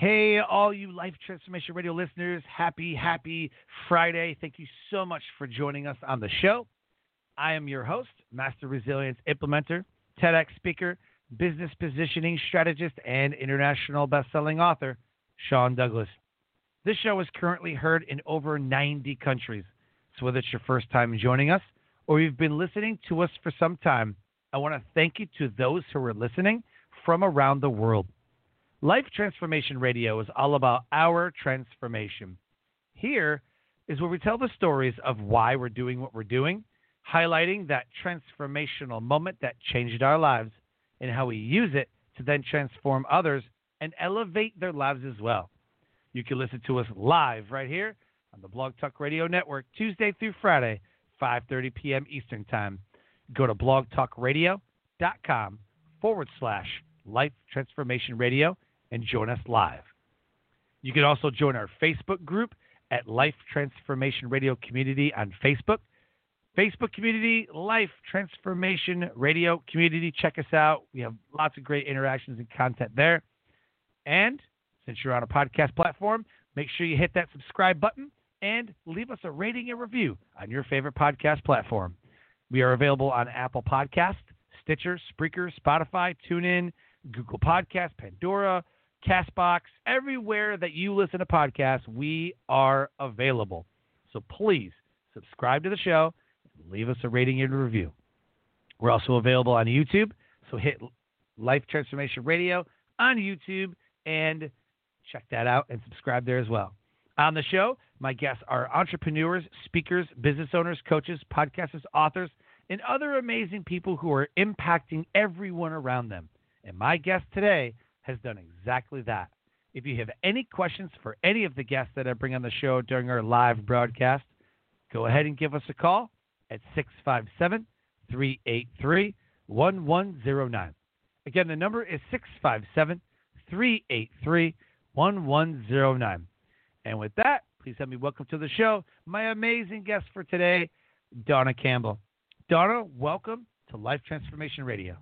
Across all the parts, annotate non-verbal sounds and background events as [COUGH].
Hey, all you Life Transformation Radio listeners, happy, happy Friday. Thank you so much for joining us on the show. I am your host, Master Resilience Implementer, TEDx speaker, business positioning strategist, and international best-selling author, Sean Douglas. This show is currently heard in over 90 countries. So whether it's your first time joining us or you've been listening to us for some time, I want to thank you to those who are listening from around the world. Life Transformation Radio is all about our transformation. Here is where we tell the stories of why we're doing what we're doing, highlighting that transformational moment that changed our lives and how we use it to then transform others and elevate their lives as well. You can listen to us live right here on the Blog Talk Radio Network Tuesday through Friday, 5:30 p.m. Eastern Time. Go to blogtalkradio.com forward slash Life Transformation Radio and join us live. You can also join our Facebook group at Life Transformation Radio Community on Facebook. Facebook community, Life Transformation Radio Community. Check us out. We have lots of great interactions and content there. And since you're on a podcast platform, make sure you hit that subscribe button and leave us a rating and review on your favorite podcast platform. We are available on Apple Podcast, Stitcher, Spreaker, Spotify, TuneIn, Google Podcast, Pandora, Castbox, everywhere that you listen to podcasts, we are available. So please subscribe to the show and leave us a rating and review. We're also available on YouTube, so hit Life Transformation Radio on YouTube and check that out and subscribe there as well. On the show, my guests are entrepreneurs, speakers, business owners, coaches, podcasters, authors, and other amazing people who are impacting everyone around them. And my guest today has done exactly that. If you have any questions for any of the guests that I bring on the show during our live broadcast, go ahead and give us a call at 657 383 1109. Again, the number is 657 383 1109. And with that, please help me welcome to the show my amazing guest for today, Donna Campbell. Donna, welcome to Life Transformation Radio.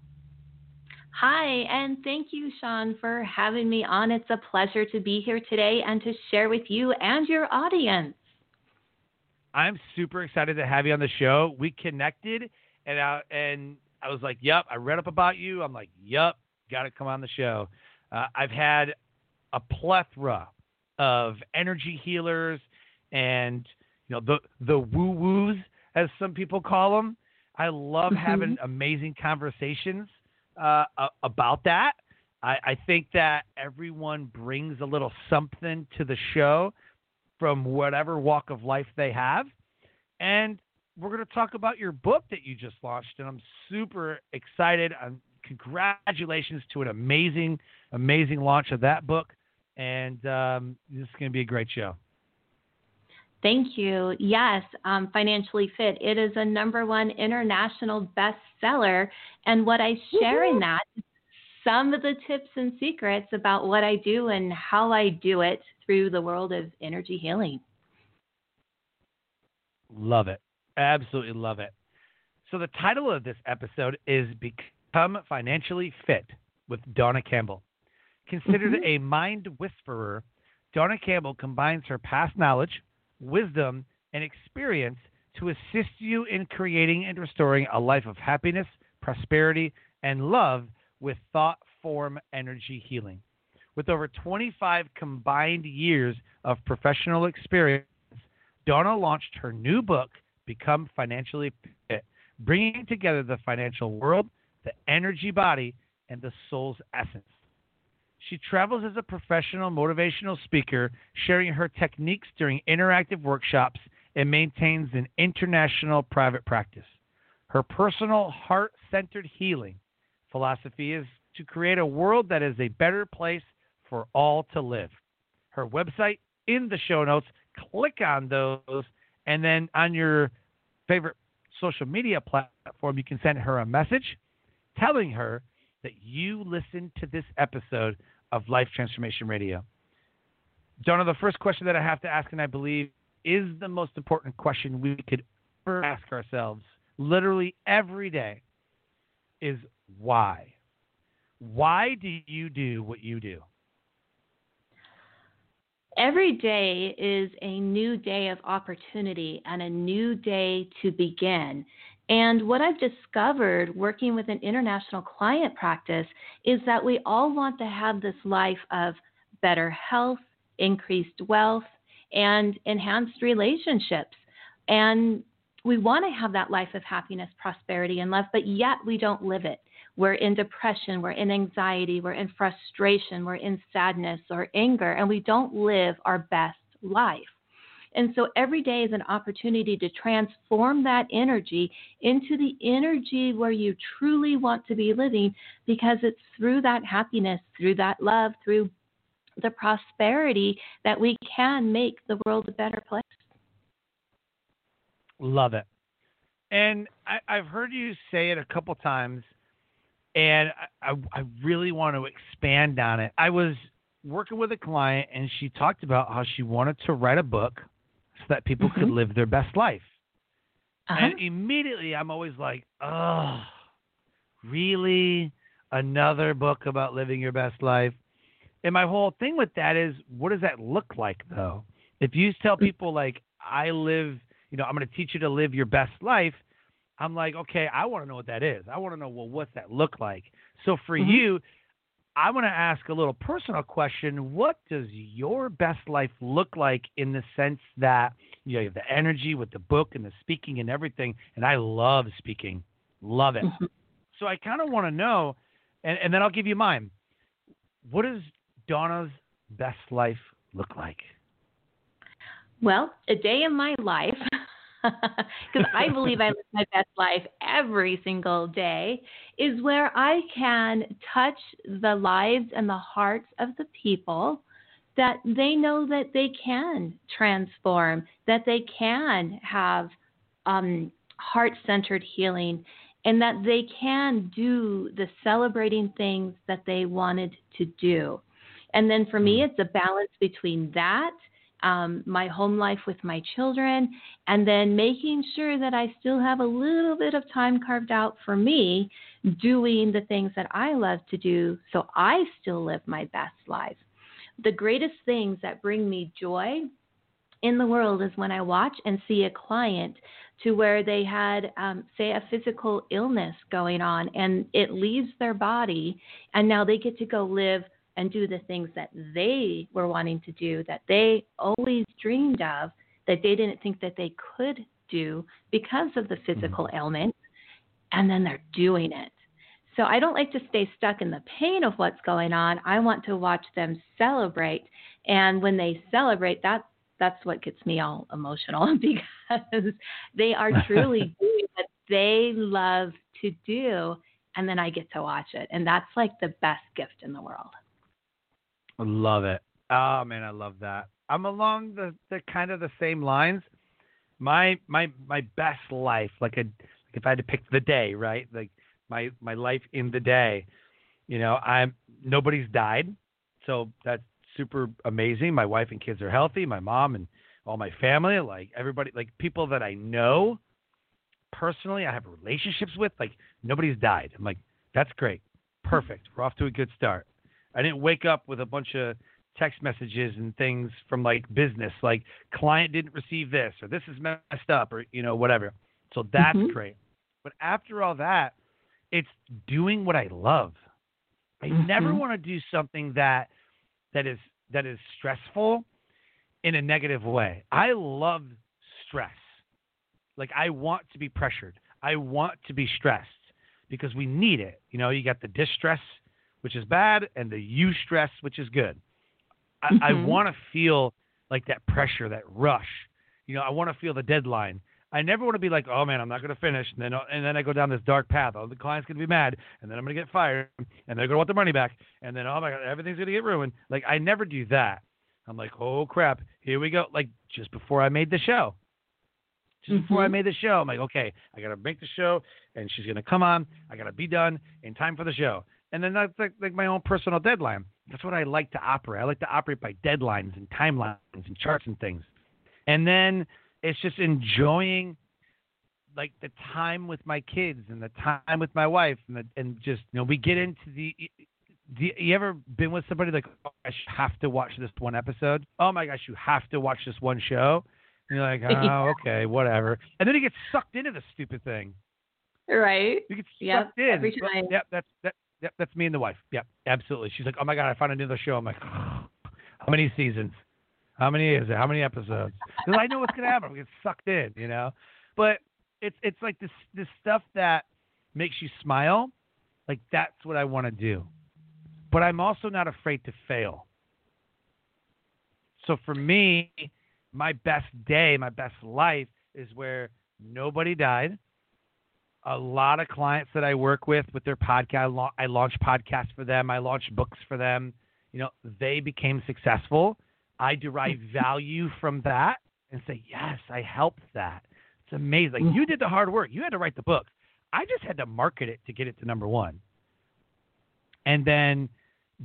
Hi, and thank you, Sean, for having me on. It's a pleasure to be here today and to share with you and your audience. I'm super excited to have you on the show. We connected, and I, and I was like, "Yep." I read up about you. I'm like, "Yep, got to come on the show." Uh, I've had a plethora of energy healers and you know the the woo woos as some people call them. I love mm-hmm. having amazing conversations uh, about that. I, I think that everyone brings a little something to the show from whatever walk of life they have, and we're going to talk about your book that you just launched, and I'm super excited. Um, congratulations to an amazing, amazing launch of that book and um, this is going to be a great show. Thank you. Yes, um, Financially Fit. It is a number one international bestseller. And what I share in that, some of the tips and secrets about what I do and how I do it through the world of energy healing. Love it. Absolutely love it. So, the title of this episode is Become Financially Fit with Donna Campbell. Considered mm-hmm. a mind whisperer, Donna Campbell combines her past knowledge, wisdom, and experience to assist you in creating and restoring a life of happiness, prosperity, and love with thought form energy healing. With over 25 combined years of professional experience, Donna launched her new book, Become Financially Fit, bringing together the financial world, the energy body, and the soul's essence. She travels as a professional motivational speaker, sharing her techniques during interactive workshops and maintains an international private practice. Her personal heart centered healing philosophy is to create a world that is a better place for all to live. Her website in the show notes click on those, and then on your favorite social media platform, you can send her a message telling her that you listened to this episode of Life Transformation Radio. Donna, the first question that I have to ask, and I believe is the most important question we could ever ask ourselves, literally every day, is why? Why do you do what you do? Every day is a new day of opportunity and a new day to begin. And what I've discovered working with an international client practice is that we all want to have this life of better health, increased wealth, and enhanced relationships. And we want to have that life of happiness, prosperity, and love, but yet we don't live it. We're in depression, we're in anxiety, we're in frustration, we're in sadness or anger, and we don't live our best life. And so every day is an opportunity to transform that energy into the energy where you truly want to be living because it's through that happiness, through that love, through the prosperity that we can make the world a better place. Love it. And I, have heard you say it a couple times, and I, I, I really want to expand on it. I was working with a client, and she talked about how she wanted to write a book so that people mm-hmm. could live their best life. Uh-huh. And immediately I'm always like, oh, really? Another book about living your best life? And my whole thing with that is, what does that look like, though? If you tell mm. people, like, I live, you know, I'm going to teach you to live your best life, I'm like, okay, I want to know what that is. I want to know, well, what's that look like? So for mm-hmm. you, I want to ask a little personal question. What does your best life look like in the sense that you, know, you have the energy with the book and the speaking and everything? And I love speaking, love it. Mm-hmm. So I kind of want to know, and, and then I'll give you mine. What does Donna's best life look like? Well, a day in my life [LAUGHS] because I believe I live my best life every single day, is where I can touch the lives and the hearts of the people that they know that they can transform, that they can have um, heart centered healing, and that they can do the celebrating things that they wanted to do. And then for me, hmm. it's a balance between that um, my home life with my children, and then making sure that I still have a little bit of time carved out for me doing the things that I love to do so I still live my best life. The greatest things that bring me joy in the world is when I watch and see a client to where they had, um, say, a physical illness going on and it leaves their body, and now they get to go live and do the things that they were wanting to do, that they always dreamed of, that they didn't think that they could do because of the mm-hmm. physical mm-hmm. ailment, and then they're doing it. So I don't like to stay stuck in the pain of what's going on. I want to watch them celebrate, and when they celebrate, that that's what gets me all emotional [LAUGHS] because they are truly [LAUGHS] doing what they love to do, and then I get to watch it, and that's like the best gift in the world. Love it. Oh man, I love that. I'm along the, the kind of the same lines. My my my best life, like a like if I had to pick the day, right? Like my my life in the day. You know, I'm nobody's died, so that's super amazing. My wife and kids are healthy. My mom and all my family, like everybody, like people that I know personally, I have relationships with, like nobody's died. I'm like, that's great, perfect. We're off to a good start. I didn't wake up with a bunch of text messages and things from like business, like client didn't receive this or this is messed up or you know whatever. So that's mm-hmm. great. But after all that, it's doing what I love. I mm-hmm. never want to do something that that is that is stressful in a negative way. I love stress. Like I want to be pressured. I want to be stressed because we need it. You know, you got the distress which is bad, and the you stress, which is good. I, mm-hmm. I want to feel like that pressure, that rush. You know, I want to feel the deadline. I never want to be like, oh man, I'm not going to finish, and then and then I go down this dark path. Oh, the client's going to be mad, and then I'm going to get fired, and they're going to want the money back, and then oh my god, everything's going to get ruined. Like I never do that. I'm like, oh crap, here we go. Like just before I made the show. Just mm-hmm. before I mm-hmm. made the show, I'm like, okay, I gotta make the show, and she's gonna come on. I gotta be done in time for the show. And then that's like, like my own personal deadline. That's what I like to operate. I like to operate by deadlines and timelines and charts and things. And then it's just enjoying like the time with my kids and the time with my wife and the, and just you know we get into the do you, ever been with somebody like oh, I have to watch this one episode? Oh my gosh, you have to watch this one show. And you're like, [LAUGHS] oh, okay, whatever. And then you get sucked into the stupid thing. Right. You get yep, sucked in. Every time. Yep, that's that, yep, that's me and the wife. Yep, absolutely. She's like, oh my god, I found another show. I'm like, how many seasons? How many is it? How many episodes? Because I know what's gonna happen. I get sucked in, you know. But it's it's like this this stuff that makes you smile. Like that's what I want to do. But I'm also not afraid to fail. So for me, my best day, my best life is where nobody died. A lot of clients that I work with with their podcast, I launch podcasts for them. I launch books for them. You know, they became successful. I derive [LAUGHS] value from that and say, yes, I helped that. It's amazing. Like, mm. you did the hard work. You had to write the book. I just had to market it to get it to number one. And then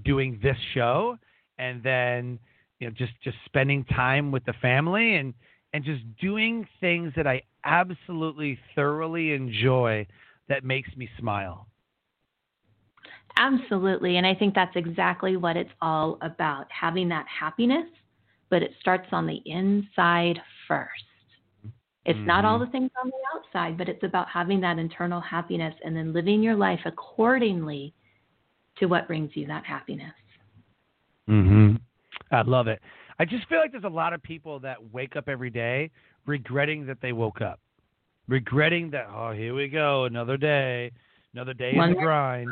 doing this show, and then you know just just spending time with the family and and just doing things that I absolutely thoroughly enjoy that makes me smile. Absolutely. And I think that's exactly what it's all about having that happiness, but it starts on the inside first. It's mm-hmm. not all mm-hmm. the things on the outside, but it's about having that internal happiness and then living your life accordingly to what brings you that happiness. Mhm. I love it. I just feel like there's a lot of people that wake up every day regretting that they woke up. Regretting that oh, here we go, another day, another day One in the grind.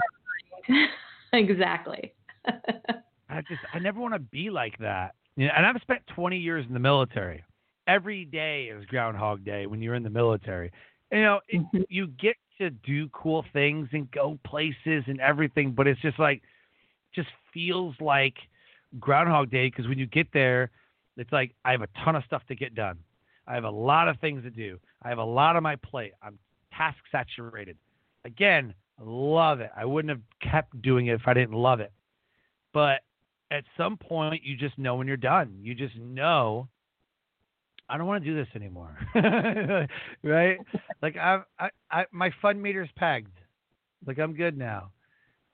[LAUGHS] exactly. [LAUGHS] I just I never want to be like that. You know, and I've spent 20 years in the military every day is Groundhog Day when you're in the military. You know, it, mm-hmm. you get to do cool things and go places and everything, but it's just like, just feels like Groundhog Day because when you get there, it's like I have a ton of stuff to get done. I have a lot of things to do. I have a lot on my plate. I'm task saturated. Again, love it. I wouldn't have kept doing it if I didn't love it. But at some point, you just know when you're done. You just know I don't want to do this anymore. [LAUGHS] right? Like I, I, I, my fun meter's pegged. Like I'm good now.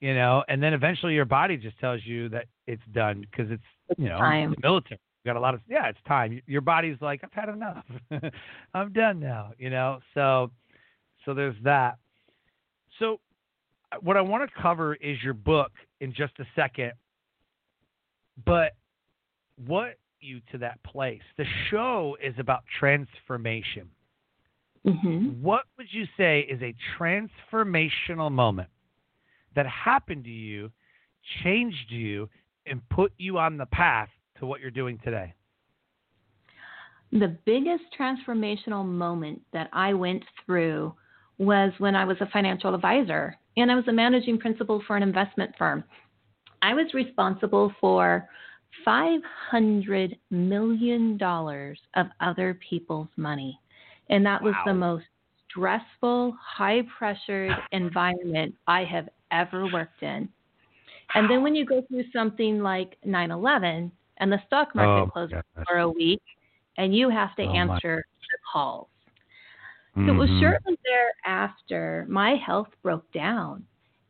You know, and then eventually your body just tells you that it's done because it's, it's, you know time. military. You got a lot of yeah, it's time. Your body's like I've had enough. [LAUGHS] I'm done now. You know, so so there's that. So what I want to cover is your book in just a second. But what you to that place. The show is about transformation. Mm-hmm. What would you say is a transformational moment that happened to you, changed you, and put you on the path to what you're doing today? The biggest transformational moment that I went through was when I was a financial advisor and I was a managing principal for an investment firm. I was responsible for $500 million of other people's money. And that was wow. the most stressful, high pressured [LAUGHS] environment I have ever worked in. And then when you go through something like 9 11 and the stock market oh, closes for a week and you have to oh, answer my. the calls. Mm-hmm. So it was mm-hmm. shortly thereafter my health broke down.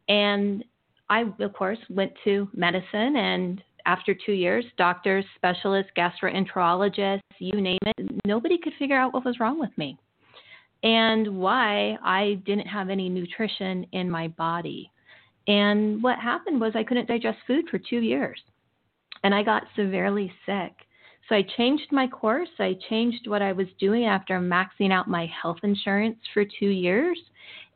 And I, of course, went to medicine and after two years, doctors, specialists, gastroenterologists, you name it, nobody could figure out what was wrong with me and why I didn't have any nutrition in my body. And what happened was I couldn't digest food for two years and I got severely sick. So I changed my course. I changed what I was doing after maxing out my health insurance for two years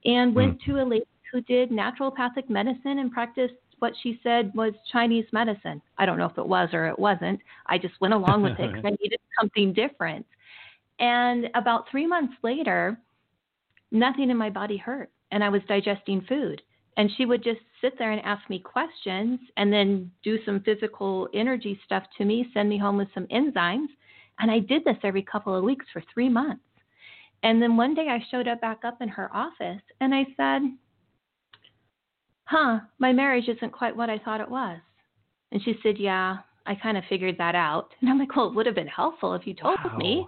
and went mm. to a lady who did naturopathic medicine and practiced what she said was Chinese medicine. I don't know if it was or it wasn't. I just went along with it because I [LAUGHS] needed something different. And about three months later, nothing in my body hurt, and I was digesting food. And she would just sit there and ask me questions and then do some physical energy stuff to me, send me home with some enzymes. And I did this every couple of weeks for three months. And then one day I showed up back up in her office and I said, Huh, my marriage isn't quite what I thought it was. And she said, Yeah, I kind of figured that out. [LAUGHS] And I'm like, Well, it would have been helpful if you told wow. me.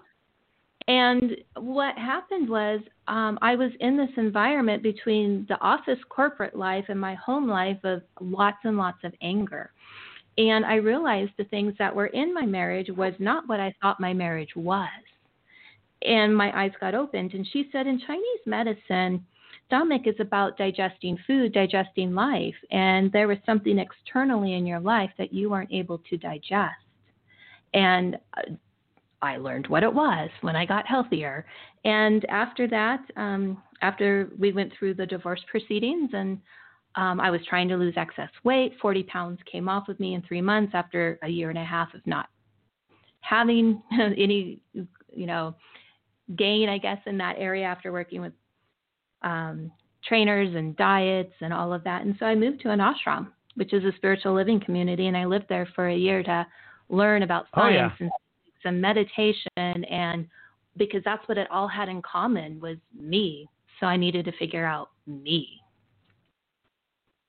And what happened was, um, I was in this environment between the office corporate life and my home life of lots and lots of anger. And I realized the things that were in my marriage was not what I thought my marriage was. And my eyes got opened. And she said, in Chinese medicine, stomach is about digesting food, digesting life. And there was something externally in your life that you weren't able to digest. And uh, I learned what it was when I got healthier. And after that, um, after we went through the divorce proceedings and um, I was trying to lose excess weight, 40 pounds came off of me in three months after a year and a half of not having [LAUGHS] any, you know, gain, I guess, in that area after working with um, trainers and diets and all of that. And so I moved to an ashram, which is a spiritual living community, and I lived there for a year to learn about science oh, yeah. and some meditation and because that's what it all had in common was me. So I needed to figure out me.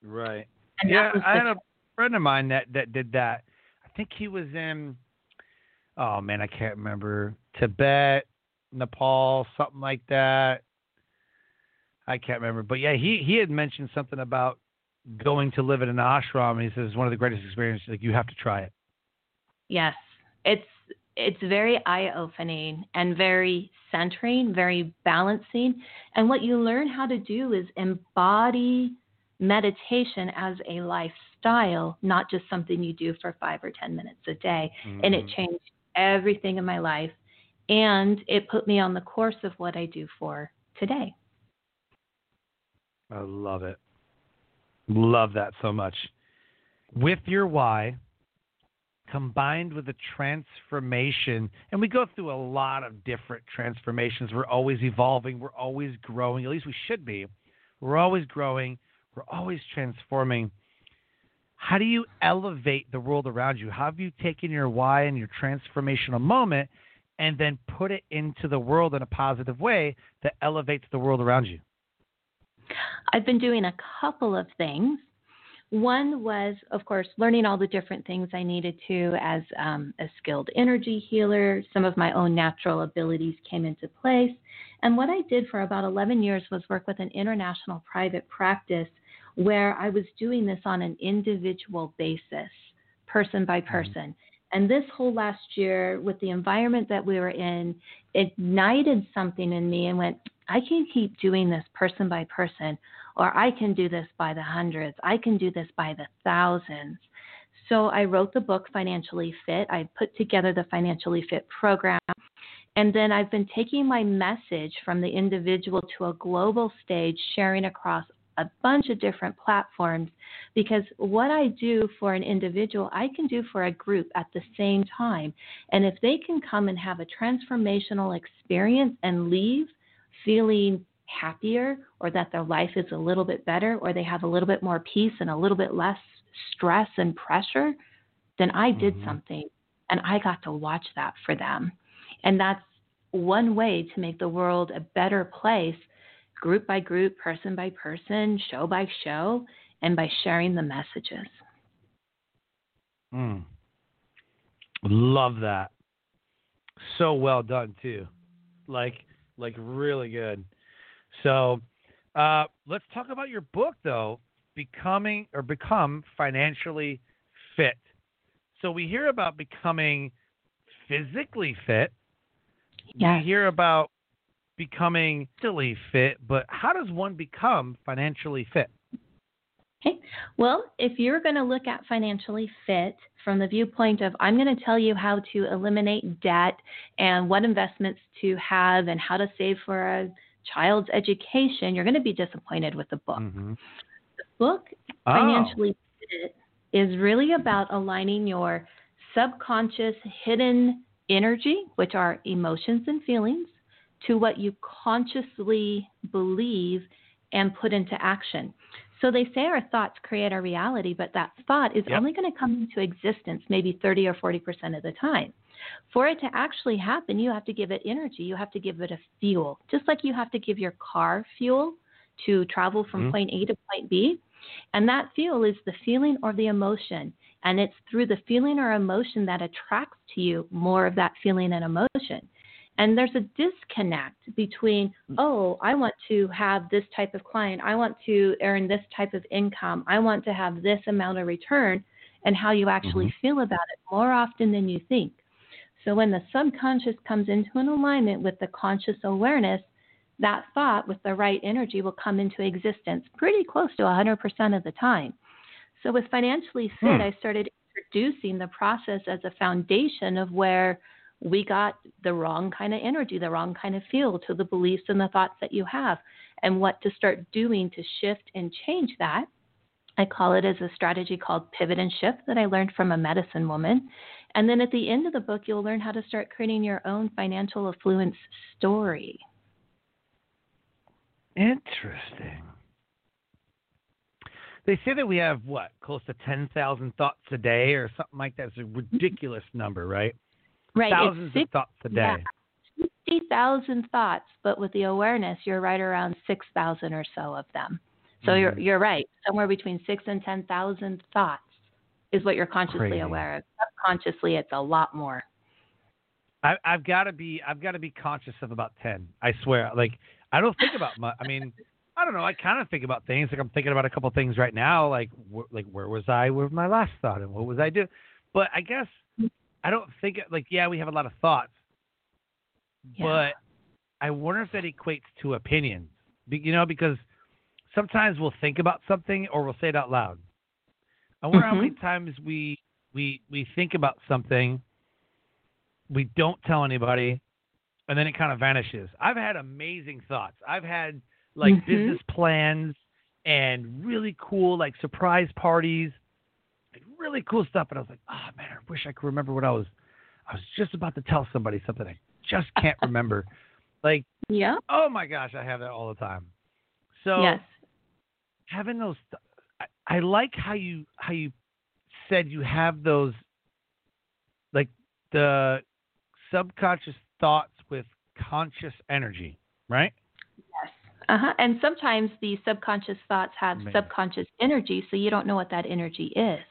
Right. And yeah, I had a friend of mine that that did that. I think he was in oh man, I can't remember. Tibet, Nepal, something like that. I can't remember. But yeah, he he had mentioned something about going to live in an ashram and he says it's one of the greatest experiences like you have to try it. Yes. It's it's very eye opening and very centering, very balancing. And what you learn how to do is embody meditation as a lifestyle, not just something you do for five or 10 minutes a day. And it Mhm. changed everything in my life. And it put me on the course of what I do for today. I love it. Love that so much. With your why, combined with a transformation, and we go through a lot of different transformations. We're always evolving, we're always growing, at least we should be. We're always growing, we're always transforming. How do you elevate the world around you? How have you taken your why and your transformational moment and then put it into the world in a positive way that elevates the world around you? I've been doing a couple of things. One was, of course, learning all the different things I needed to as um, a skilled energy healer. Some of my own natural abilities came into place. And what I did for about 11 years was work with an international private practice where I was doing this on an individual basis, person by person. And this whole last year, with the environment that we were in, ignited something in me and went, I can keep doing this person by person, or I can do this by the hundreds. I can do this by the thousands. So I wrote the book Financially Fit. I put together the Financially Fit program. And then I've been taking my message from the individual to a global stage, sharing across a bunch of different platforms because what I do for an individual, I can do for a group at the same time. And if they can come and have a transformational experience and leave feeling happier or that their life is a little bit better or they have a little bit more peace and a little bit less stress and pressure, then I did Mhm. something and I got to watch that for them. And that's one way to make the world a better place, group by group, person by person, show by show, and by sharing the messages. Mm. Love that. So well done too. Like like really good. So uh, let's talk about your book though, becoming or become financially fit. So we hear about becoming physically fit. Yes. We hear about becoming mentally fit, but how does one become financially fit? Okay. Well, if you're going to look at financially fit from the viewpoint of I'm going to tell you how to eliminate debt and what investments to have and how to save for a child's education, you're going to be disappointed with the book. Mm-hmm. The book Oh. financially fit is really about aligning your subconscious hidden energy, which are emotions and feelings, to what you consciously believe and put into action. So they say our thoughts create our reality, but that thought is Yep. only going to come into existence maybe 30 or 40% of the time. For it to actually happen, you have to give it energy. You have to give it a fuel, just like you have to give your car fuel to travel from Mhm. point A to point B. And that fuel is the feeling or the emotion. And it's through the feeling or emotion that attracts to you more of that feeling and emotion. And there's a disconnect between, oh, I want to have this type of client, I want to earn this type of income, I want to have this amount of return, and how you actually feel about it more often than you think. So when the subconscious comes into an alignment with the conscious awareness, that thought with the right energy will come into existence pretty close to 100% of the time. So with Financially Fit, Hmm. I started introducing the process as a foundation of where we got the wrong kind of energy, the wrong kind of feel to the beliefs and the thoughts that you have, and what to start doing to shift and change that. I call it as a strategy called pivot and shift that I learned from a medicine woman. And then at the end of the book, you'll learn how to start creating your own financial affluence story. Interesting. They say that we have what, close to ten thousand thoughts a day, or something like that. It's a ridiculous number, right? Right. Thousands six, of thoughts a day. yeah, 60,000 thoughts, but with the awareness, you're right around 6,000 or so of them. So you're Mhm. you're right. Somewhere between 6 and 10,000 thoughts is what you're consciously Crazy. aware of. Subconsciously, it's a lot more. I, I've got to be, I've got to be conscious of about ten. I swear. Like, I don't think about much. I mean, I don't know. I kind of think about things. Like I'm thinking about a couple things right now. Like, wh- like where was I with my last thought, and what was I doing? But I guess I don't think like yeah, we have a lot of thoughts, Yeah. but I wonder if that equates to opinions. Be, you know, because sometimes we'll think about something or we'll say it out loud. I wonder how many times we we we think about something, we don't tell anybody, and then it kind of vanishes. I've had amazing thoughts. I've had like Mhm. business plans and really cool like surprise parties, like really cool stuff. And I was like, oh man, I wish I could remember what I was. I was just about to tell somebody something I just can't [LAUGHS] remember. Like, yeah. oh my gosh, I have that all the time. So yes. having those I like how you how you said you have those like the subconscious thoughts with conscious energy right Yes. Uh-huh. And sometimes the subconscious thoughts have Amazing. subconscious energy, so you don't know what that energy is.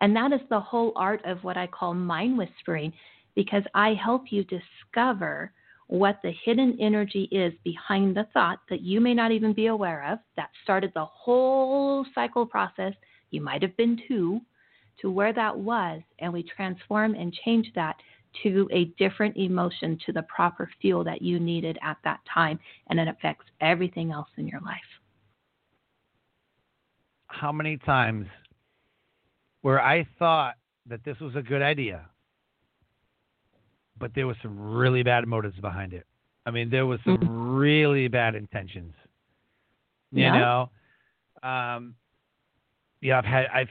And that is the whole art of what I call mind whispering, because I help you discover what the hidden energy is behind the thought that you may not even be aware of that started the whole cycle process. You might have been two to where that was, and we transform and change that to a different emotion, to the proper fuel that you needed at that time, and it affects everything else in your life. how many times where i thought that this was a good idea but there was some really bad motives behind it. I mean there was some really bad intentions. You Yeah. know um yeah i've had i've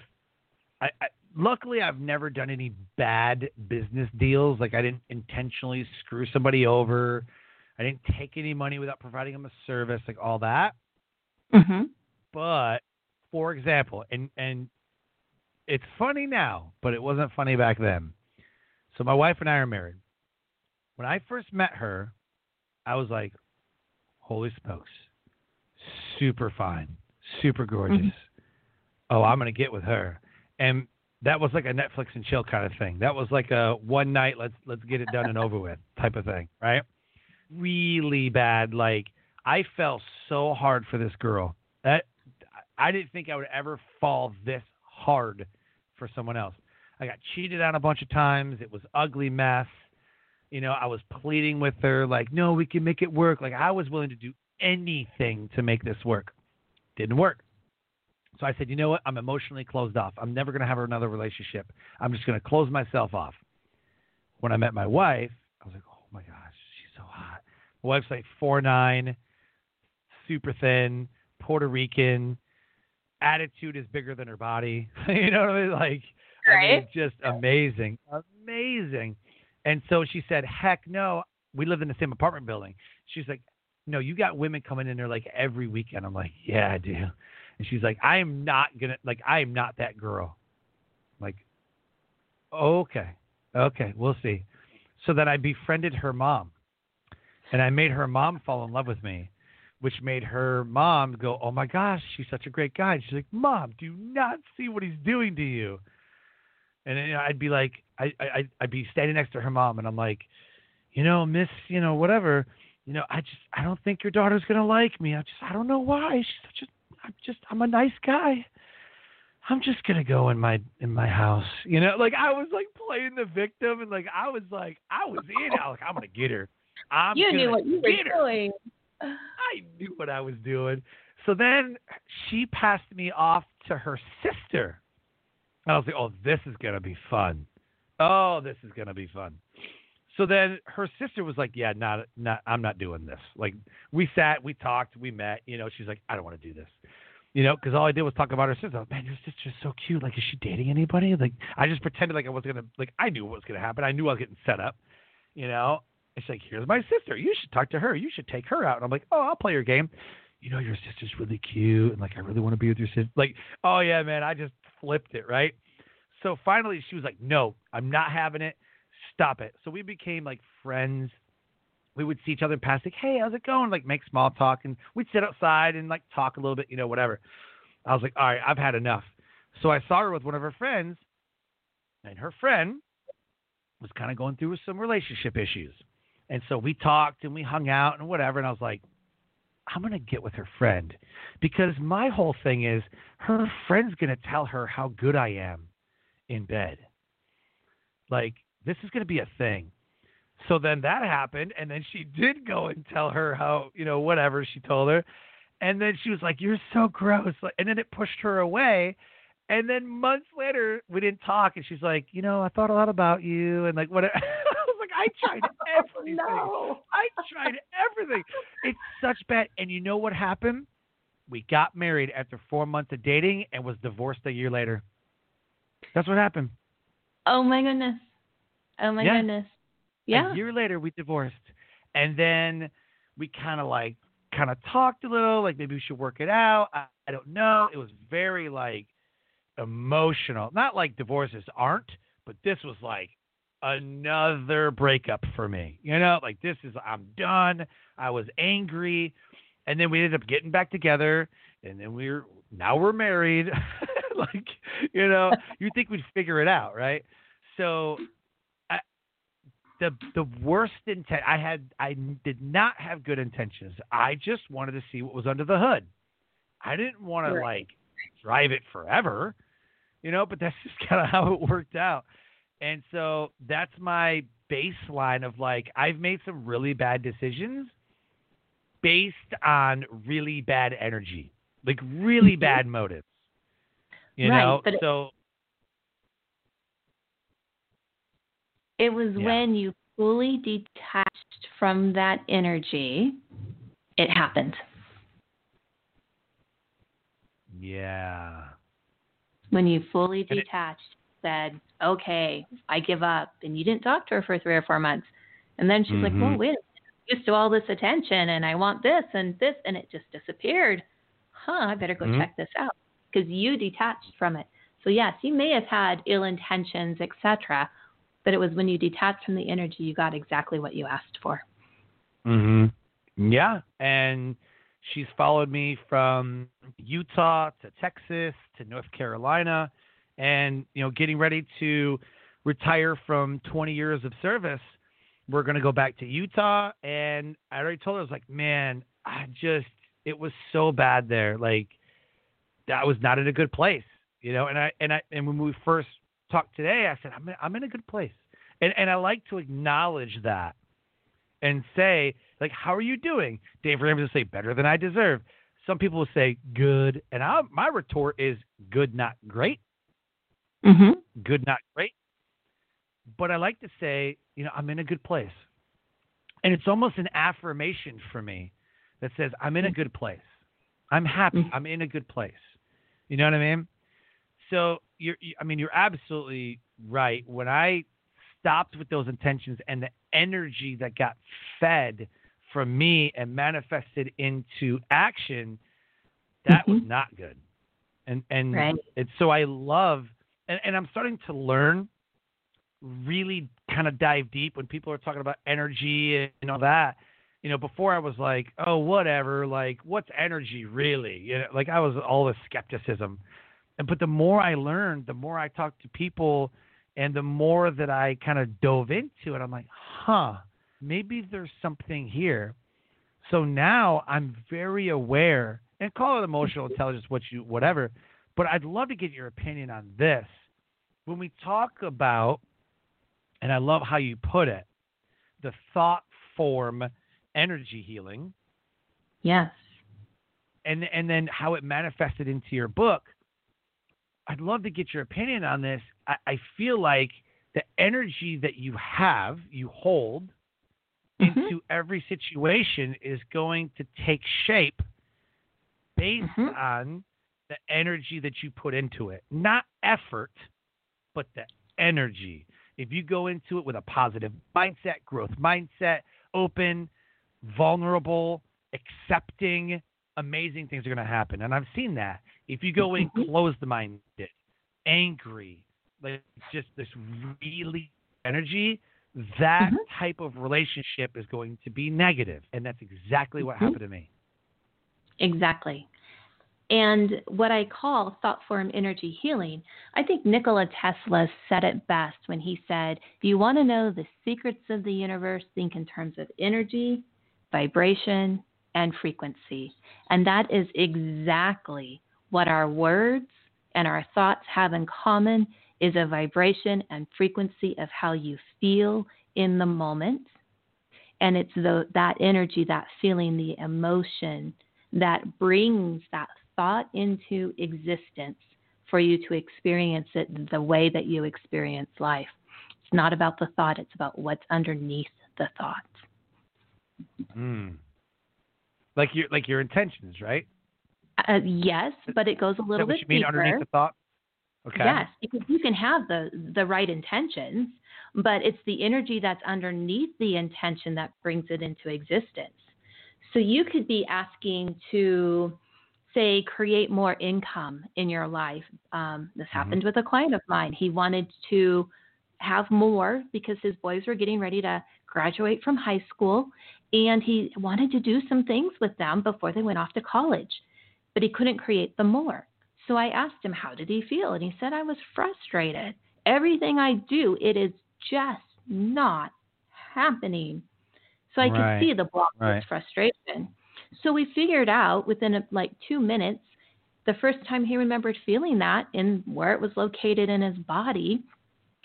I, I luckily i've never done any bad business deals. Like i didn't intentionally screw somebody over. I didn't take any money without providing them a service like all that. Mm-hmm. but for example and and it's funny now but it wasn't funny back then. So my wife and i are married when i first met her i was like holy smokes super fine super mm-hmm. gorgeous oh i'm going to get with her and that was like a netflix and chill kind of thing that was like a one night let's let's get it done and over with type of thing right really bad like i fell so hard for this girl that I didn't think I would ever fall this hard for someone else. I got cheated on a bunch of times. It was ugly mess. You know, I was pleading with her like, "No, we can make it work." Like I was willing to do anything to make this work. Didn't work. So I said, "You know what? I'm emotionally closed off. I'm never going to have another relationship. I'm just going to close myself off." When I met my wife, I was like, "Oh my gosh, she's so hot." My wife's like four nine, super thin, Puerto Rican, attitude is bigger than her body. [LAUGHS] you know what I mean? Like, I mean, just amazing, amazing. And so she said, "Heck no." We lived in the same apartment building. She's like, "No, you got women coming in there like every weekend." I'm like, "Yeah, I do." And she's like, I am not gonna like I am not that girl. like, okay, okay, we'll see. So then I befriended her mom, and I made her mom fall in love with me, which made her mom go, "Oh my gosh, she's such a great guy." And she's like, "Mom, do not see what he's doing to you?" And I'd be like, I, I I'd be standing next to her mom, and I'm like, you know, Miss, you know, whatever, you know, I just I don't think your daughter's gonna like me. I just I don't know why. She's such a I'm just I'm a nice guy. I'm just gonna go in my in my house. You know, like I was like playing the victim and like I was like I was in it. I was like, I'm gonna get her. I'm you knew what you were her. doing. I knew what I was doing. So then she passed me off to her sister. I was like, oh, this is gonna be fun. Oh, this is gonna be fun. So then her sister was like, "Yeah, not, not, I'm not doing this." Like we sat, we talked, we met. You know, she's like, "I don't want to do this." You know, because all I did was talk about her sister. Man, your sister's so cute. Like, is she dating anybody? Like, I just pretended like I was gonna, like, I knew what was gonna happen. I knew I was getting set up. You know, it's like, here's my sister. You should talk to her. You should take her out. And I'm like, oh, I'll play your game. You know, your sister's really cute, and like, I really want to be with your sister. Like, oh yeah, man, I just flipped it, right? So finally, she was like, no, I'm not having it stop it. So we became like friends. We would see each other in passing. Hey, how's it going? Like make small talk, and we'd sit outside and like talk a little bit, you know, whatever. I was like, all right, I've had enough. So I saw her with one of her friends, and her friend was kind of going through some relationship issues. And so we talked and we hung out and whatever. And I was like, I'm going to get with her friend because my whole thing is her friend's going to tell her how good I am in bed. Like, this is going to be a thing. So then that happened, and then she [LAUGHS] did go and tell her how, you know, whatever she told her. And then she was like, You're so gross. And then it pushed her away. And then months later, we didn't talk. And she's like, You know, I thought a lot about you. And like, whatever. [LAUGHS] I was like, I tried [LAUGHS] oh, everything. no. I tried everything. It's such bad. And you know what happened? We got married after four months of dating and was divorced a year later. That's what happened. Oh my goodness. Oh my yeah. goodness. Yeah. A year later, we divorced, and then we kind of like kind of talked a little, like maybe we should work it out. I, I don't know. It was very like emotional. Not like divorces aren't, but this was like another breakup for me. You know, like this is I'm done. I was angry, and then we ended up getting back together, and then we we're now we're married. [LAUGHS] [LAUGHS] like, you know, you think we'd figure it out, right? So the the worst intent I had I did not have good intentions. I just wanted to see what was under the hood. I didn't want to like drive it forever, you know, but that's [LAUGHS] just kind of how it worked out. And so that's my baseline of like I've made some really bad decisions based on really bad energy, like really mm-hmm. bad motives. You right, know, but so It was Yeah. when you fully detached from that energy, it happened. yeah. When you fully it- detached, said, okay, I give up. And you didn't talk to her for three or four months. And then she's like, Mhm. well, wait a minute. I'm used to all this attention and I want this and this. And it just disappeared. Huh, I better go Mhm. check this out because you detached from it. So, yes, you may have had ill intentions, etc., but it was when you detached from the energy, you got exactly what you asked for. hmm Yeah, and she's followed me from Utah to Texas to North Carolina, and you know, getting ready to retire from 20 years of service. We're gonna go back to Utah, and I already told her I was like, man, I just it was so bad there. Like, I was not in a good place, you know. And I and I and when we first talked today, I said I'm in, I'm in a good place, and and I like to acknowledge that and say like, how are you doing? Dave Ramsey will say better than I deserve. Some people will say good, and I, my retort is good, not great. Mm-hmm. Good, not great. But I like to say, you know, I'm in a good place, and it's almost an affirmation for me that says I'm in a good place. I'm happy. Mhm. I'm in a good place. You know what I mean? So you're, you, I mean, you're absolutely right. When I stopped with those intentions and the energy that got fed from me and manifested into action, That mm-hmm. was not good. And and right. it's so I love and, and I'm starting to learn really kind of dive deep when people are talking about energy and all that. You know, before I was like, oh, whatever, like, what's energy really? You know, like I was all this skepticism. And but the more I learned, the more I talked to people and the more that I kind of dove into it, I'm like, huh, maybe there's something here. So now I'm very aware and call it emotional [LAUGHS] intelligence, what you whatever. But I'd love to get your opinion on this. When we talk about and I love how you put it, the thought form energy healing. Yes. And and then how it manifested into your book. I'd love to get your opinion on this. I, I feel like the energy that you have, you hold mm-hmm. into every situation is going to take shape based mm-hmm. on the energy that you put into it. Not effort, but the energy. If you go into it with a positive mindset, growth mindset, open, vulnerable, accepting, amazing things are going to happen. And I've seen that. If you go in mm-hmm. closed minded, angry, like just this really energy, that mm-hmm. type of relationship is going to be negative. And that's exactly what mm-hmm. happened to me. Exactly and what I call thought form energy healing. I think Nikola Tesla said it best when he said, If you want to know the secrets of the universe, think in terms of energy, vibration, and frequency. And that is exactly what our words and our thoughts have in common is a vibration and frequency of how you feel in the moment. And it's the, that energy, that feeling, the emotion that brings that thought into existence for you to experience it the way that you experience life. It's not about the thought, it's about what's underneath the thought. Mm. Like your like your intentions, right? Uh, yes, but it goes a little bit you mean deeper. underneath the thought? Okay. Yes, because you can have the the right intentions, but it's the energy that's underneath the intention that brings it into existence. So you could be asking to say create more income in your life. Um, this mm-hmm. happened with a client of mine. He wanted to have more because his boys were getting ready to graduate from high school and he wanted to do some things with them before they went off to college, but he couldn't create them more. So I asked him, How did he feel? And he said, I was frustrated. Everything I do, it is just not happening. So I right. could see the block right. of frustration. So we figured out within like two minutes the first time he remembered feeling that and where it was located in his body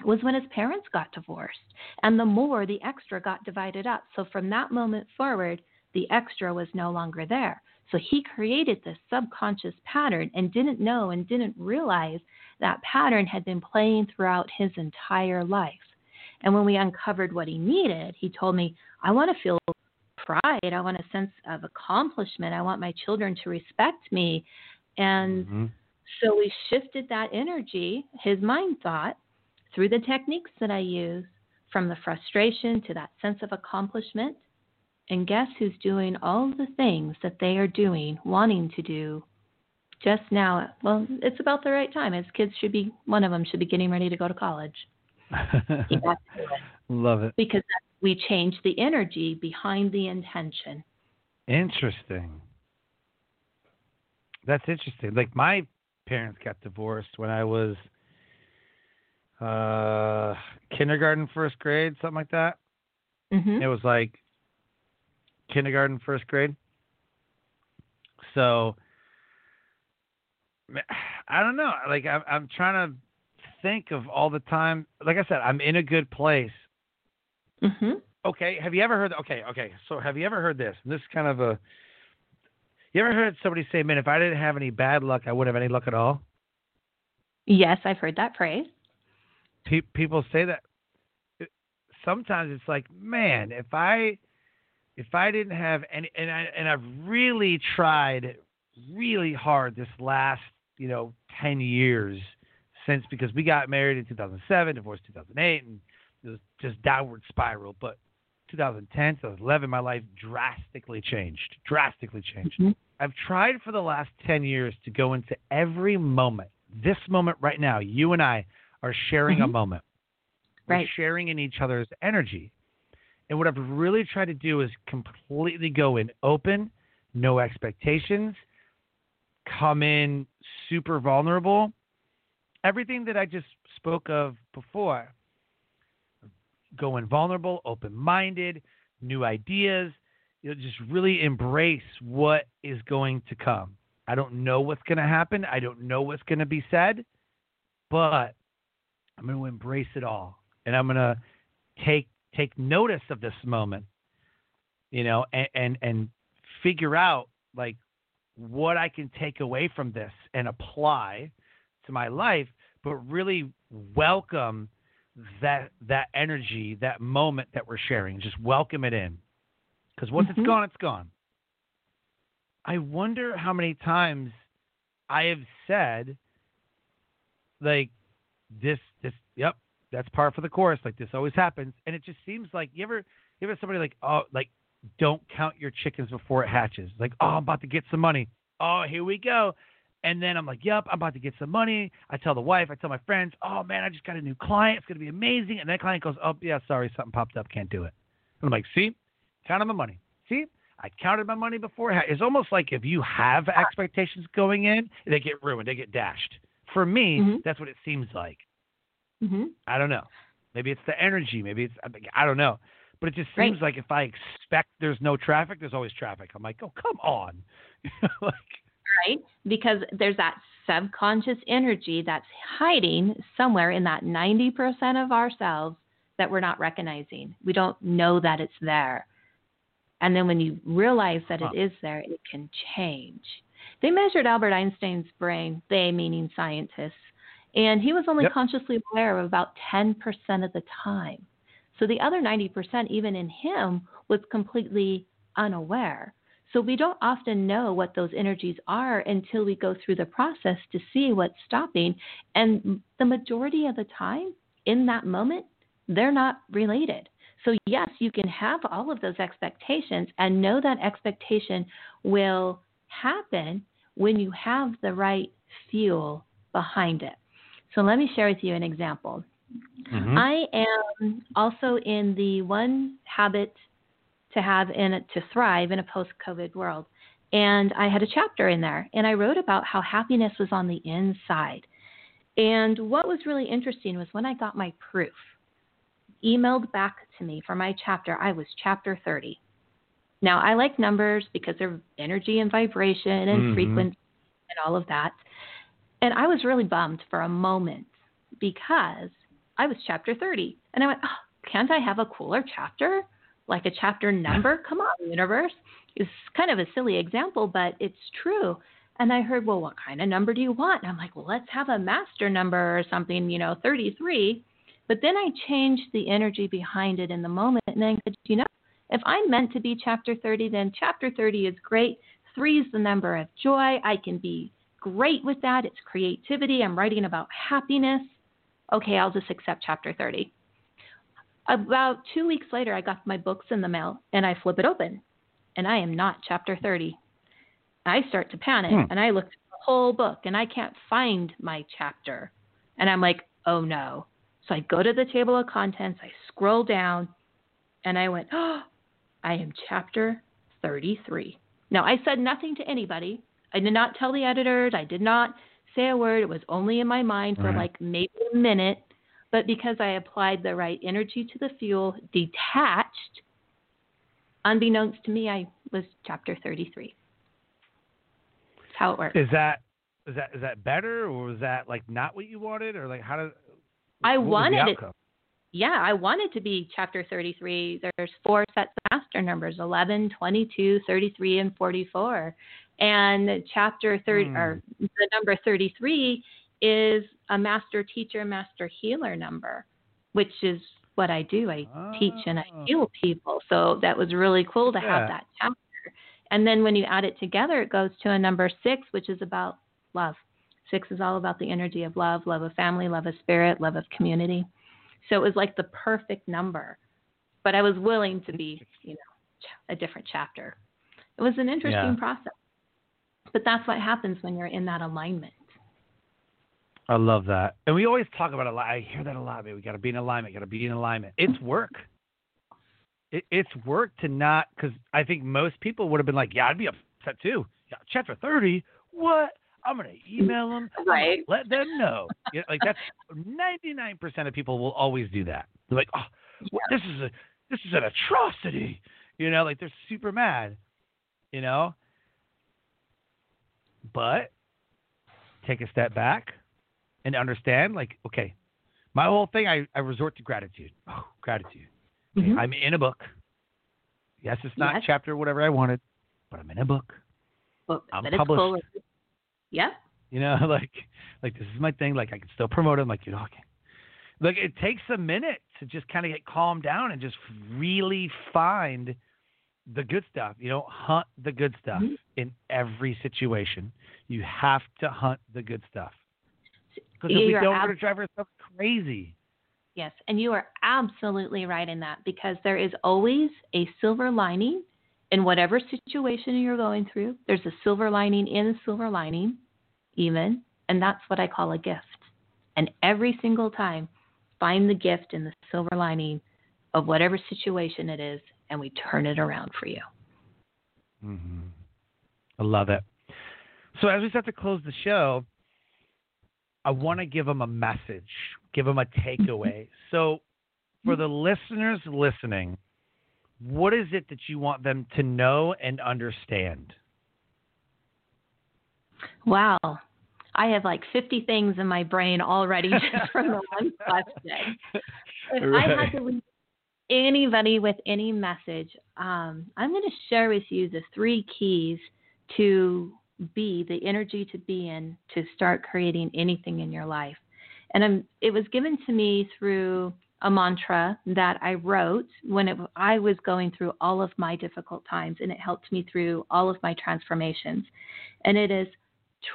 was when his parents got divorced. And the more, the extra got divided up. So from that moment forward, the extra was no longer there. So he created this subconscious pattern and didn't know and didn't realize that pattern had been playing throughout his entire life. And when we uncovered what he needed, he told me, I want to feel pride. I want a sense of accomplishment. I want my children to respect me. And mm-hmm. so we shifted that energy, his mind thought, through the techniques that I use from the frustration to that sense of accomplishment. And guess who's doing all the things that they are doing, wanting to do just now? Well, it's about the right time. as kids should be, one of them should be getting ready to go to college. [LAUGHS] Love it. Because we change the energy behind the intention. Interesting. That's interesting. Like my parents got divorced when I was uh kindergarten, first grade, something like that. Mm-hmm. It was like kindergarten, first grade. So I don't know. Like I'm, I'm trying to think of all the time. Like I said, I'm in a good place Mm-hmm. Okay. Have you ever heard? Okay. Okay. So have you ever heard this? And this is kind of a. You ever heard somebody say, "Man, if I didn't have any bad luck, I wouldn't have any luck at all." Yes, I've heard that phrase. Pe- people say that. Sometimes it's like, man, if I, if I didn't have any, and I and I've really tried, really hard this last, you know, ten years since because we got married in 2007, divorced 2008, and it was just downward spiral. But 2010, 2011, my life drastically changed. Drastically changed. Mm-hmm. I've tried for the last 10 years to go into every moment. This moment right now, you and I are sharing mm-hmm. a moment. We're right. sharing in each other's energy. And what I've really tried to do is completely go in open, no expectations, come in super vulnerable. Everything that I just spoke of before. Go in vulnerable, open minded, new ideas, you know, just really embrace what is going to come. I don't know what's going to happen. I don't know what's going to be said, but I'm going to embrace it all, and I'm going to take take notice of this moment, you know, and and, and figure out like what I can take away from this and apply to my life, but really welcome that that energy, that moment that we're sharing. Just welcome it in. Because once mm-hmm. it's gone, it's gone. I wonder how many times I have said, like, this, this, yep, that's par for the course. Like this always happens, and it just seems like you ever, you ever somebody like, oh, like, don't count your chickens before it hatches. Like, oh, I'm about to get some money. Oh, here we go. And then I'm like, yep, I'm about to get some money. I tell the wife, I tell my friends, oh man, I just got a new client. It's gonna be amazing. And that client goes, oh yeah, sorry, something popped up, can't do it. And I'm like, see, counted my money. See, I counted my money before. It's almost like if you have expectations going in, they get ruined, they get dashed. For me, mm-hmm. that's what it seems like. Mm-hmm. I don't know. Maybe it's the energy. Maybe it's I don't know. But it just seems right. like if I expect there's no traffic, there's always traffic. I'm like, oh come on, [LAUGHS] like, right? Because there's that subconscious energy that's hiding somewhere in that 90% of ourselves that we're not recognizing. We don't know that it's there. And then when you realize that it is there, it can change. They measured Albert Einstein's brain, they meaning scientists, and he was only yep. consciously aware of about 10% of the time. So the other 90%, even in him, was completely unaware. So we don't often know what those energies are until we go through the process to see what's stopping. And the majority of the time, in that moment, they're not related. So, yes, you can have all of those expectations and know that expectation will happen when you have the right fuel behind it. So, let me share with you an example. Mm-hmm. I am also in the one habit to have in to thrive in a post-COVID world. And I had a chapter in there and I wrote about how happiness was on the inside. And what was really interesting was when I got my proof emailed back to me for my chapter, I was chapter 30. Now, I like numbers because they're energy and vibration and mm-hmm. frequency and all of that. And I was really bummed for a moment because I was chapter 30. And I went, oh, can't I have a cooler chapter? Like a chapter [LAUGHS] number? Come on, universe. It's kind of a silly example, but it's true. And I heard, well, what kind of number do you want? And I'm like, well, let's have a master number or something, you know, 33. But then I changed the energy behind it in the moment. And then, said, you know, if I'm meant to be chapter 30, then chapter 30 is great. Three is the number of joy. I can be great with that. It's creativity. I'm writing about happiness. Okay, I'll just accept chapter 30. About two weeks later, I got my books in the mail and I flip it open, and I am not chapter 30. I start to panic hmm. and I look through the whole book and I can't find my chapter. And I'm like, oh no. So I go to the table of contents, I scroll down, and I went, oh, [GASPS] I am chapter 33. Now, I said nothing to anybody. I did not tell the editors. I did not say a word. It was only in my mind for right. like maybe a minute. But because I applied the right energy to the fuel, detached, unbeknownst to me, I was chapter 33. That's how it works. Is that is that is that better or was that like not what you wanted or like how did I wanted it. Yeah, I wanted to be chapter 33. There's four sets of master numbers 11, 22, 33, and 44. And chapter 30, or Hmm. the number 33 is a master teacher, master healer number, which is what I do. I teach and I Oh. heal people. So that was really cool to Yeah. have that chapter. And then when you add it together, it goes to a number six, which is about love. Six is all about the energy of love, love of family, love of spirit, love of community. So it was like the perfect number. But I was willing to be, you know, a different chapter. It was an interesting Yeah. process. But that's what happens when you're in that alignment. I love that. And we always talk about a lot. I hear that a lot. Man. We got to be in alignment. Got to be in alignment. It's work. It, it's work to not because I think most people would have been like, "Yeah, I'd be upset too." Yeah, chapter thirty. What? I'm gonna email them. Right. Let them know. You know, like that's ninety nine percent of people will always do that. They're like, "Oh, yeah. this is a this is an atrocity." You know, like they're super mad. You know. But take a step back and understand like okay my whole thing i, I resort to gratitude oh [SIGHS] gratitude okay, mm-hmm. i'm in a book yes it's not yes. chapter whatever i wanted but i'm in a book book i'm but published cool. yeah you know [LAUGHS] like like this is my thing like i can still promote it I'm like you know okay like it takes a minute to just kind of get calmed down and just really find the good stuff. You know, hunt the good stuff mm-hmm. in every situation. You have to hunt the good stuff. Because if we don't, ab- we're going to drive ourselves crazy. Yes, and you are absolutely right in that because there is always a silver lining in whatever situation you're going through. There's a silver lining in a silver lining, even, and that's what I call a gift. And every single time, find the gift in the silver lining of whatever situation it is, and we turn it around for you. Mm-hmm. I love it. So as we start to close the show, I want to give them a message, give them a takeaway. So, for the listeners listening, what is it that you want them to know and understand? Wow. I have like 50 things in my brain already [LAUGHS] just from the one question. If right. I had to leave anybody with any message, um, I'm going to share with you the three keys to be, the energy to be in to start creating anything in your life. And I'm, it was given to me through a mantra that I wrote when it, I was going through all of my difficult times, and it helped me through all of my transformations. And it is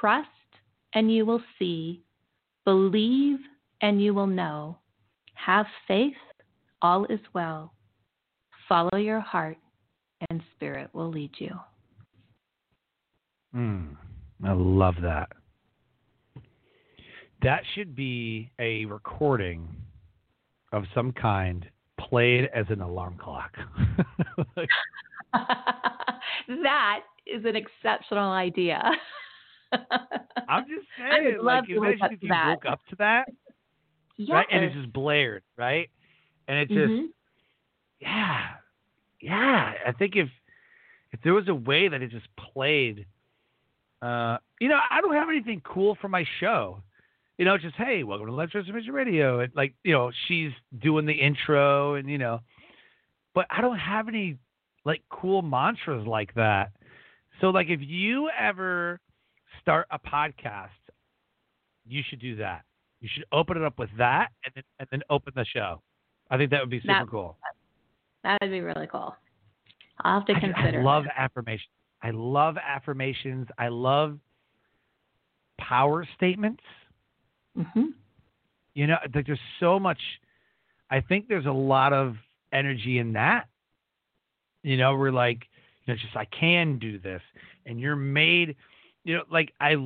trust and you will see, believe and you will know, have faith, all is well, follow your heart, and spirit will lead you. Mm, I love that. That should be a recording of some kind played as an alarm clock. [LAUGHS] that is an exceptional idea. [LAUGHS] I'm just saying, like, imagine if you that. woke up to that, yes. right? And it just blared, right? And it just, mm-hmm. yeah, yeah. I think if if there was a way that it just played uh, you know, I don't have anything cool for my show. You know, just hey, welcome to Life Transformation Radio. And like, you know, she's doing the intro and you know, but I don't have any like cool mantras like that. So like if you ever start a podcast, you should do that. You should open it up with that and then and then open the show. I think that would be super that, cool. That would be really cool. I'll have to consider. I, I love affirmations. I love affirmations. I love power statements. Mm-hmm. You know, there's so much. I think there's a lot of energy in that. You know, we're like, you know, just I can do this, and you're made. You know, like I,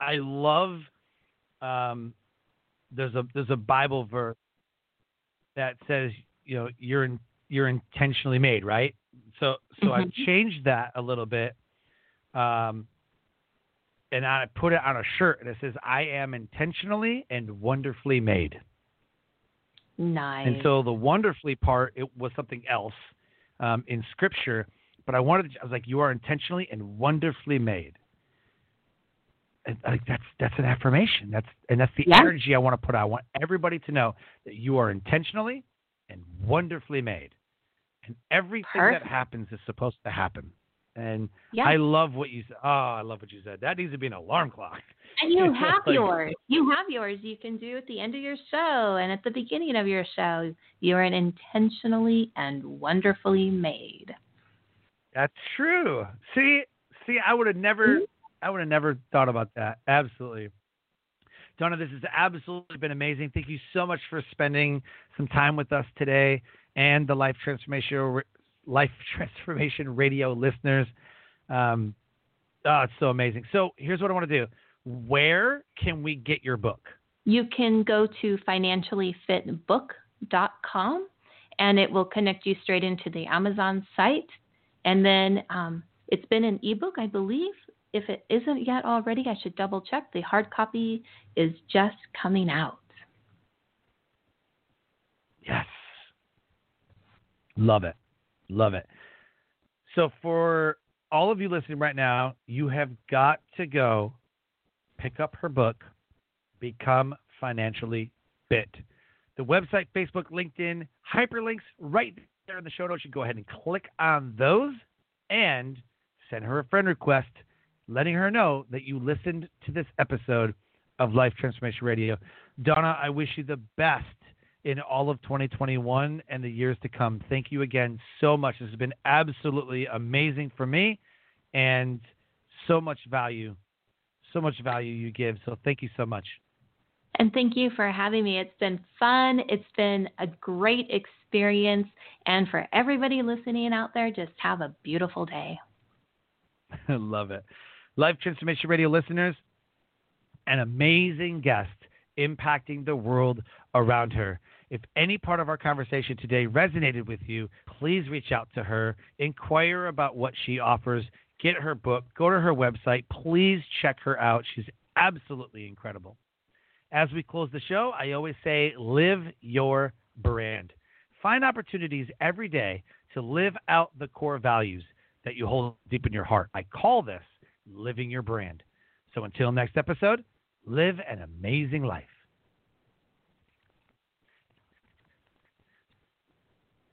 I love. Um, there's a there's a Bible verse that says, you know, you're in, you're intentionally made, right? So so mm-hmm. I've changed that a little bit. Um, and I put it on a shirt and it says, I am intentionally and wonderfully made. Nice. And so the wonderfully part, it was something else um, in scripture, but I wanted, to, I was like, you are intentionally and wonderfully made. Like that's that's an affirmation. That's and that's the yeah. energy I want to put out. I want everybody to know that you are intentionally and wonderfully made and everything Perfect. that happens is supposed to happen. And yeah. I love what you said. Oh, I love what you said. That needs to be an alarm clock. And you [LAUGHS] have like, yours. You have yours. You can do at the end of your show and at the beginning of your show. You are an intentionally and wonderfully made. That's true. See, see, I would have never, mm-hmm. I would have never thought about that. Absolutely. Donna, this has absolutely been amazing. Thank you so much for spending some time with us today and the Life Transformation Life Transformation Radio listeners. Um, Oh, it's so amazing. So here's what I want to do. Where can we get your book? You can go to financiallyfitbook.com and it will connect you straight into the Amazon site. And then um, it's been an ebook, I believe. If it isn't yet already, I should double check. The hard copy is just coming out. Yes. Love it. Love it. So, for all of you listening right now, you have got to go pick up her book, Become Financially Fit. The website, Facebook, LinkedIn, hyperlinks right there in the show notes. You go ahead and click on those and send her a friend request letting her know that you listened to this episode of Life Transformation Radio. Donna, I wish you the best in all of 2021 and the years to come. Thank you again so much. This has been absolutely amazing for me and so much value, so much value you give. So thank you so much. And thank you for having me. It's been fun. It's been a great experience. And for everybody listening out there, just have a beautiful day. I [LAUGHS] love it. Life Transformation Radio listeners, an amazing guest impacting the world around her. If any part of our conversation today resonated with you, please reach out to her, inquire about what she offers, get her book, go to her website. Please check her out. She's absolutely incredible. As we close the show, I always say live your brand. Find opportunities every day to live out the core values that you hold deep in your heart. I call this living your brand. So until next episode, live an amazing life.